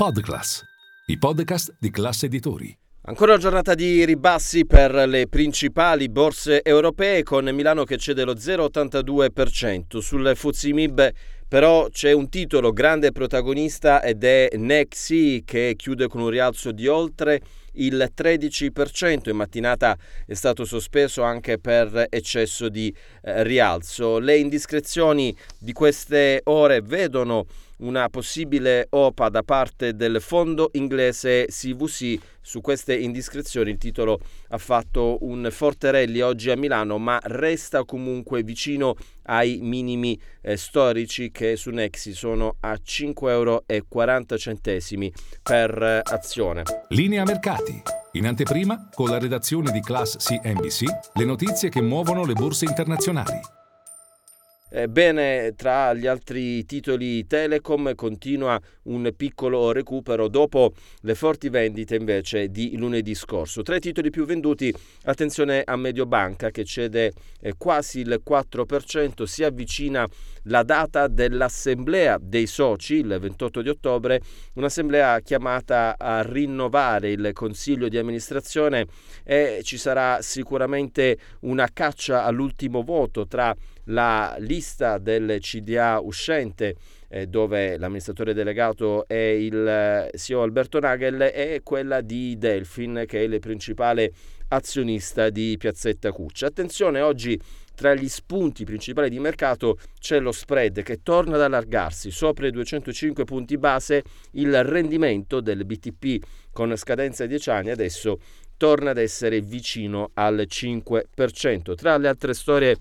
Podclass, i podcast di classe editori. Ancora giornata di ribassi per le principali borse europee con Milano che cede lo 0,82%. Sul Fuzimib però c'è un titolo grande protagonista ed è Nexi che chiude con un rialzo di oltre il 13%. In mattinata è stato sospeso anche per eccesso di eh, rialzo. Le indiscrezioni di queste ore vedono una possibile OPA da parte del fondo inglese CVC. Su queste indiscrezioni il titolo ha fatto un forte rally oggi a Milano, ma resta comunque vicino ai minimi eh, storici che su Nexi sono a 5,40 euro per eh, azione. Linea mercati. In anteprima, con la redazione di Class CNBC, le notizie che muovono le borse internazionali. Bene, tra gli altri titoli Telecom continua un piccolo recupero dopo le forti vendite invece di lunedì scorso. Tra i titoli più venduti, attenzione a Mediobanca che cede eh, quasi il 4%, si avvicina la data dell'assemblea dei soci il 28 di ottobre, un'assemblea chiamata a rinnovare il consiglio di amministrazione e ci sarà sicuramente una caccia all'ultimo voto tra la lista del CDA uscente eh, dove l'amministratore delegato è il eh, CEO Alberto Nagel e quella di Delfin che è il principale azionista di Piazzetta Cuccia. Attenzione, oggi tra gli spunti principali di mercato c'è lo spread che torna ad allargarsi sopra i 205 punti base, il rendimento del BTP con scadenza di 10 anni adesso torna ad essere vicino al 5%. Tra le altre storie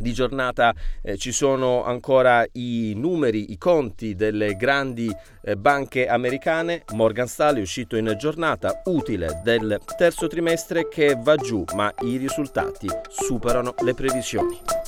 di giornata eh, ci sono ancora i numeri, i conti delle grandi eh, banche americane. Morgan Stanley è uscito in giornata utile del terzo trimestre che va giù, ma i risultati superano le previsioni.